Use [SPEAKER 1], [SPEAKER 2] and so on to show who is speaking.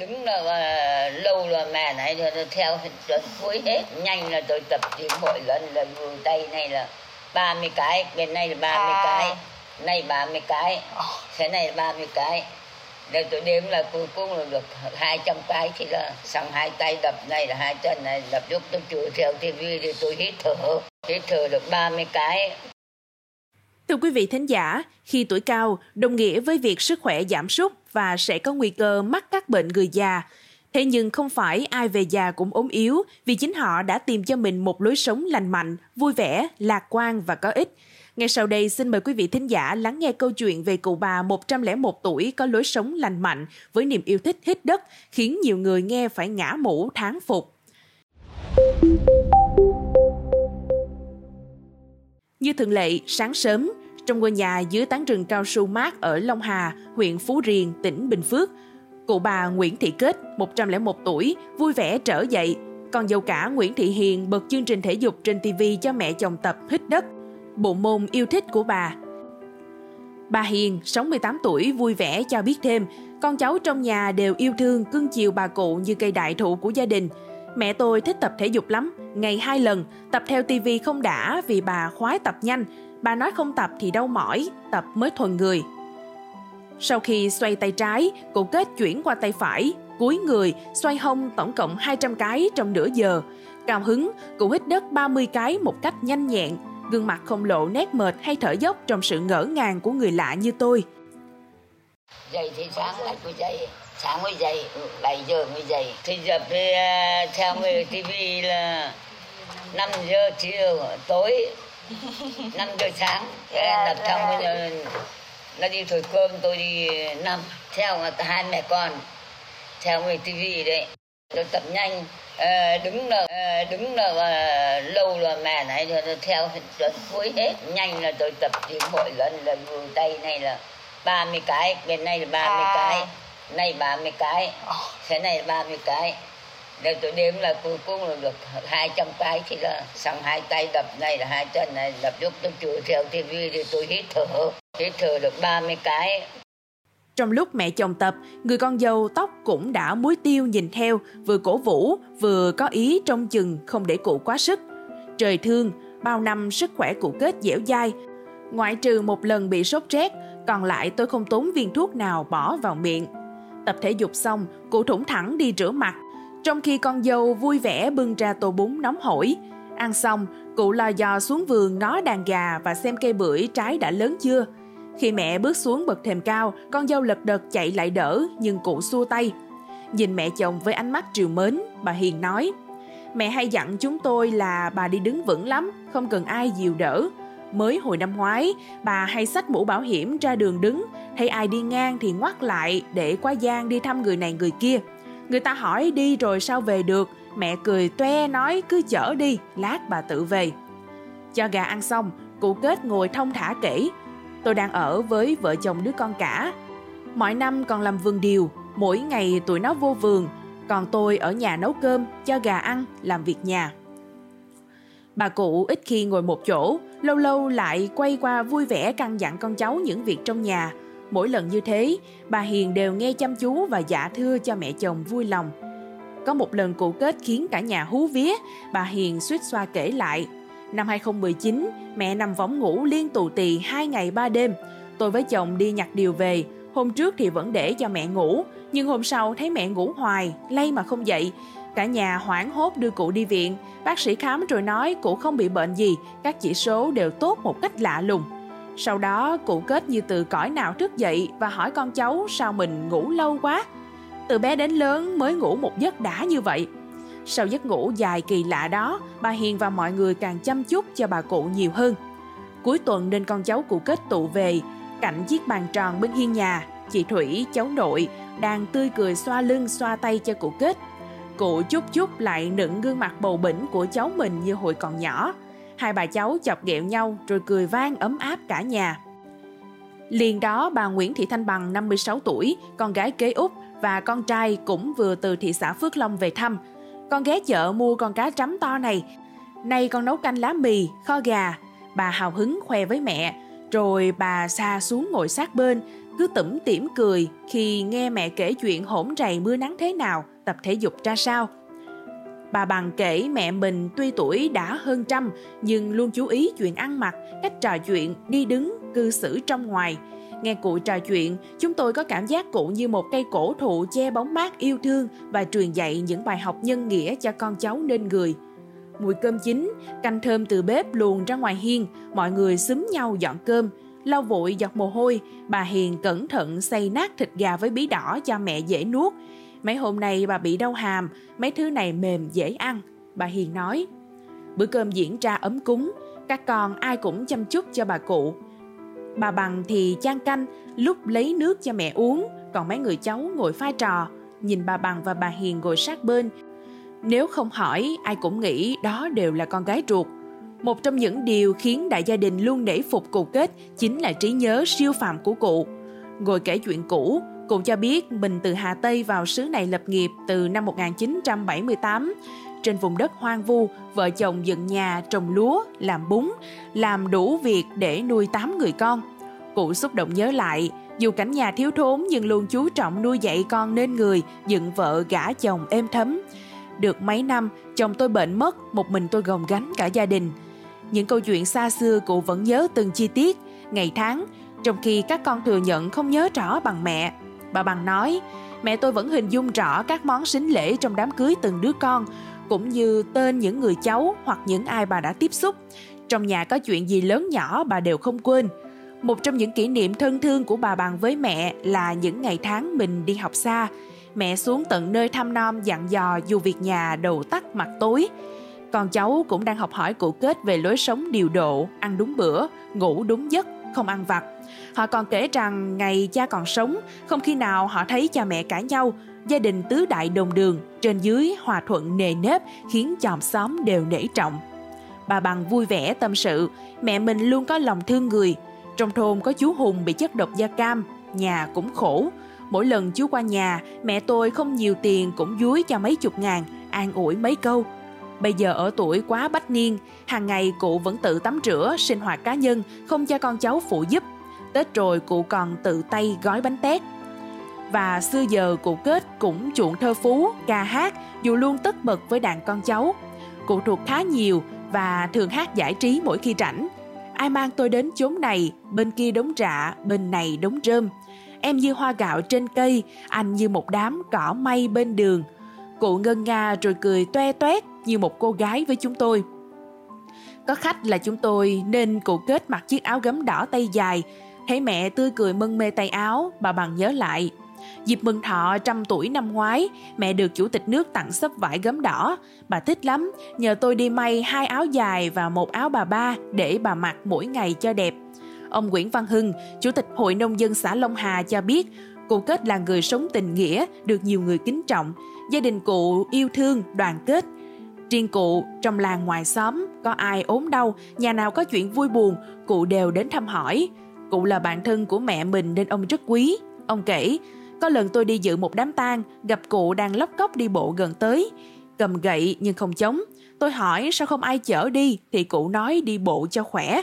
[SPEAKER 1] đứng là lâu là mẹ này rồi theo chuẩn cuối hết. Nhanh là tôi tập thì mỗi lần là vừa tay này là 30 cái bên này là 30
[SPEAKER 2] À.
[SPEAKER 1] cái này 30 cái thế này là 30 cái. Để tôi đếm là cuối cùng là được 200 cái thì là xong hai tay đập này là hai chân này đập lúc tôi chửi theo tivi thì tôi hít thở hít thở được 30 cái.
[SPEAKER 3] Thưa quý vị thính giả, khi tuổi cao đồng nghĩa với việc sức khỏe giảm sút và sẽ có nguy cơ mắc các bệnh người già. Thế nhưng không phải ai về già cũng ốm yếu vì chính họ đã tìm cho mình một lối sống lành mạnh, vui vẻ, lạc quan và có ích. Ngay sau đây xin mời quý vị thính giả lắng nghe câu chuyện về cụ bà 101 tuổi có lối sống lành mạnh với niềm yêu thích hít đất khiến nhiều người nghe phải ngã mũ thán phục. Như thường lệ, sáng sớm, trong ngôi nhà dưới tán rừng cao su mát ở Long Hà, huyện Phú Riềng, tỉnh Bình Phước, cụ bà Nguyễn Thị Kết, 101 tuổi, vui vẻ trở dậy. Còn dâu cả Nguyễn Thị Hiền bật chương trình thể dục trên TV cho mẹ chồng tập hít đất, bộ môn yêu thích của bà. Bà Hiền, 68 tuổi, vui vẻ cho biết thêm, con cháu trong nhà đều yêu thương, cưng chiều bà cụ như cây đại thụ của gia đình. Mẹ tôi thích tập thể dục lắm, ngày hai lần, tập theo TV không đã vì bà khoái tập nhanh. Bà nói không tập thì đau mỏi, tập mới thuần người. Sau khi xoay tay trái, cụ kết chuyển qua tay phải, cúi người, xoay hông tổng cộng 200 cái trong nửa giờ. Cao hứng, cụ hít đất 30 cái một cách nhanh nhẹn, gương mặt không lộ nét mệt hay thở dốc trong sự ngỡ ngàng của người lạ như tôi.
[SPEAKER 1] dậy thì sáng lại cô dậy sáng mới dậy 7 giờ mới dậy thì dập thì à, theo người tivi là 5 giờ chiều tối 5 giờ sáng Thế
[SPEAKER 2] Dạ,
[SPEAKER 1] xong
[SPEAKER 2] dạ.
[SPEAKER 1] bây giờ nó đi thổi cơm tôi đi nằm theo hai mẹ con theo người tivi đấy tôi tập nhanh Ờ, đứng là ờ, đứng là à, lâu là mẹ này rồi theo chuẩn cuối hết nhanh là tôi tập thì mỗi lần là vừa tay này là 30 cái bên này là 30
[SPEAKER 2] À.
[SPEAKER 1] cái này 30 cái thế này là 30 cái để tôi đếm là cuối cùng là được 200 cái thì là xong hai tay đập này là hai chân này đập lúc tôi chửi theo tivi thì tôi hít thở hít thở được 30 cái
[SPEAKER 3] Trong lúc mẹ chồng tập, người con dâu tóc cũng đã muối tiêu nhìn theo, vừa cổ vũ, vừa có ý trong chừng không để cụ quá sức. Trời thương, bao năm sức khỏe cụ kết dẻo dai. Ngoại trừ một lần bị sốt rét, còn lại tôi không tốn viên thuốc nào bỏ vào miệng. Tập thể dục xong, cụ thủng thẳng đi rửa mặt, trong khi con dâu vui vẻ bưng ra tô bún nóng hổi. Ăn xong, cụ lò dò xuống vườn ngó đàn gà và xem cây bưởi trái đã lớn chưa. Khi mẹ bước xuống bậc thềm cao, con dâu lật đật chạy lại đỡ, nhưng cụ xua tay. Nhìn mẹ chồng với ánh mắt triều mến, bà Hiền nói, Mẹ hay dặn chúng tôi là bà đi đứng vững lắm, không cần ai dìu đỡ. Mới hồi năm ngoái, bà hay xách mũ bảo hiểm ra đường đứng, thấy ai đi ngang thì ngoắt lại để qua giang đi thăm người này người kia. Người ta hỏi đi rồi sao về được, mẹ cười toe nói cứ chở đi, lát bà tự về. Cho gà ăn xong, cụ kết ngồi thông thả kể. Tôi đang ở với vợ chồng đứa con cả. Mọi năm còn làm vườn điều, mỗi ngày tụi nó vô vườn, còn tôi ở nhà nấu cơm, cho gà ăn, làm việc nhà. Bà cụ ít khi ngồi một chỗ, lâu lâu lại quay qua vui vẻ căn dặn con cháu những việc trong nhà. Mỗi lần như thế, bà Hiền đều nghe chăm chú và dạ thưa cho mẹ chồng vui lòng. Có một lần cụ kết khiến cả nhà hú vía, bà Hiền suýt xoa kể lại. Năm 2019, mẹ nằm võng ngủ liên tù tì hai ngày ba đêm. Tôi với chồng đi nhặt điều về, hôm trước thì vẫn để cho mẹ ngủ, nhưng hôm sau thấy mẹ ngủ hoài, lay mà không dậy. Cả nhà hoảng hốt đưa cụ đi viện, bác sĩ khám rồi nói cụ không bị bệnh gì, các chỉ số đều tốt một cách lạ lùng. Sau đó cụ kết như từ cõi nào thức dậy và hỏi con cháu sao mình ngủ lâu quá. Từ bé đến lớn mới ngủ một giấc đã như vậy. Sau giấc ngủ dài kỳ lạ đó, bà Hiền và mọi người càng chăm chút cho bà cụ nhiều hơn. Cuối tuần nên con cháu cụ kết tụ về, cạnh chiếc bàn tròn bên hiên nhà, chị Thủy, cháu nội, đang tươi cười xoa lưng xoa tay cho cụ kết. Cụ chút chút lại nựng gương mặt bầu bỉnh của cháu mình như hồi còn nhỏ. Hai bà cháu chọc ghẹo nhau rồi cười vang ấm áp cả nhà. Liền đó bà Nguyễn Thị Thanh Bằng 56 tuổi, con gái kế út và con trai cũng vừa từ thị xã Phước Long về thăm. Con ghé chợ mua con cá trắm to này. Nay con nấu canh lá mì, kho gà. Bà hào hứng khoe với mẹ. Rồi bà xa xuống ngồi sát bên, cứ tủm tỉm cười khi nghe mẹ kể chuyện hỗn rầy mưa nắng thế nào, tập thể dục ra sao. Bà bằng kể mẹ mình tuy tuổi đã hơn trăm nhưng luôn chú ý chuyện ăn mặc, cách trò chuyện, đi đứng, cư xử trong ngoài. Nghe cụ trò chuyện, chúng tôi có cảm giác cụ như một cây cổ thụ che bóng mát yêu thương và truyền dạy những bài học nhân nghĩa cho con cháu nên người. Mùi cơm chín, canh thơm từ bếp luồn ra ngoài hiên, mọi người xúm nhau dọn cơm, lau vội giọt mồ hôi, bà Hiền cẩn thận xay nát thịt gà với bí đỏ cho mẹ dễ nuốt. Mấy hôm nay bà bị đau hàm, mấy thứ này mềm dễ ăn, bà Hiền nói. Bữa cơm diễn ra ấm cúng, các con ai cũng chăm chút cho bà cụ. Bà Bằng thì chan canh, lúc lấy nước cho mẹ uống, còn mấy người cháu ngồi pha trò. Nhìn bà Bằng và bà Hiền ngồi sát bên. Nếu không hỏi, ai cũng nghĩ đó đều là con gái ruột. Một trong những điều khiến đại gia đình luôn nể phục cụ kết chính là trí nhớ siêu phàm của cụ. Ngồi kể chuyện cũ, cụ cho biết mình từ Hà Tây vào xứ này lập nghiệp từ năm 1978. Trên vùng đất hoang vu, vợ chồng dựng nhà, trồng lúa, làm bún, làm đủ việc để nuôi 8 người con. Cụ xúc động nhớ lại, dù cảnh nhà thiếu thốn nhưng luôn chú trọng nuôi dạy con nên người, dựng vợ gả chồng êm thấm. Được mấy năm, chồng tôi bệnh mất, một mình tôi gồng gánh cả gia đình – những câu chuyện xa xưa cụ vẫn nhớ từng chi tiết, ngày tháng, trong khi các con thừa nhận không nhớ rõ bằng mẹ. Bà bằng nói, mẹ tôi vẫn hình dung rõ các món sính lễ trong đám cưới từng đứa con, cũng như tên những người cháu hoặc những ai bà đã tiếp xúc. Trong nhà có chuyện gì lớn nhỏ bà đều không quên. Một trong những kỷ niệm thân thương của bà bằng với mẹ là những ngày tháng mình đi học xa. Mẹ xuống tận nơi thăm nom dặn dò dù việc nhà đầu tắt mặt tối. Con cháu cũng đang học hỏi cụ kết về lối sống điều độ, ăn đúng bữa, ngủ đúng giấc, không ăn vặt. Họ còn kể rằng ngày cha còn sống, không khi nào họ thấy cha mẹ cãi nhau, gia đình tứ đại đồng đường, trên dưới hòa thuận nề nếp khiến chòm xóm đều nể trọng. Bà bằng vui vẻ tâm sự, mẹ mình luôn có lòng thương người. Trong thôn có chú Hùng bị chất độc da cam, nhà cũng khổ. Mỗi lần chú qua nhà, mẹ tôi không nhiều tiền cũng dúi cho mấy chục ngàn, an ủi mấy câu, Bây giờ ở tuổi quá bách niên, hàng ngày cụ vẫn tự tắm rửa, sinh hoạt cá nhân, không cho con cháu phụ giúp. Tết rồi cụ còn tự tay gói bánh tét. Và xưa giờ cụ kết cũng chuộng thơ phú, ca hát, dù luôn tất bật với đàn con cháu. Cụ thuộc khá nhiều và thường hát giải trí mỗi khi rảnh. Ai mang tôi đến chốn này, bên kia đống rạ, bên này đống rơm. Em như hoa gạo trên cây, anh như một đám cỏ mây bên đường. Cụ ngân nga rồi cười toe toét như một cô gái với chúng tôi. Có khách là chúng tôi nên cụ kết mặc chiếc áo gấm đỏ tay dài. Thấy mẹ tươi cười mân mê tay áo, bà bằng nhớ lại. Dịp mừng thọ trăm tuổi năm ngoái, mẹ được chủ tịch nước tặng sấp vải gấm đỏ. Bà thích lắm, nhờ tôi đi may hai áo dài và một áo bà ba để bà mặc mỗi ngày cho đẹp. Ông Nguyễn Văn Hưng, Chủ tịch Hội Nông dân xã Long Hà cho biết, cụ kết là người sống tình nghĩa, được nhiều người kính trọng. Gia đình cụ yêu thương, đoàn kết, Riêng cụ, trong làng ngoài xóm, có ai ốm đau, nhà nào có chuyện vui buồn, cụ đều đến thăm hỏi. Cụ là bạn thân của mẹ mình nên ông rất quý. Ông kể, có lần tôi đi dự một đám tang, gặp cụ đang lóc cốc đi bộ gần tới. Cầm gậy nhưng không chống. Tôi hỏi sao không ai chở đi, thì cụ nói đi bộ cho khỏe.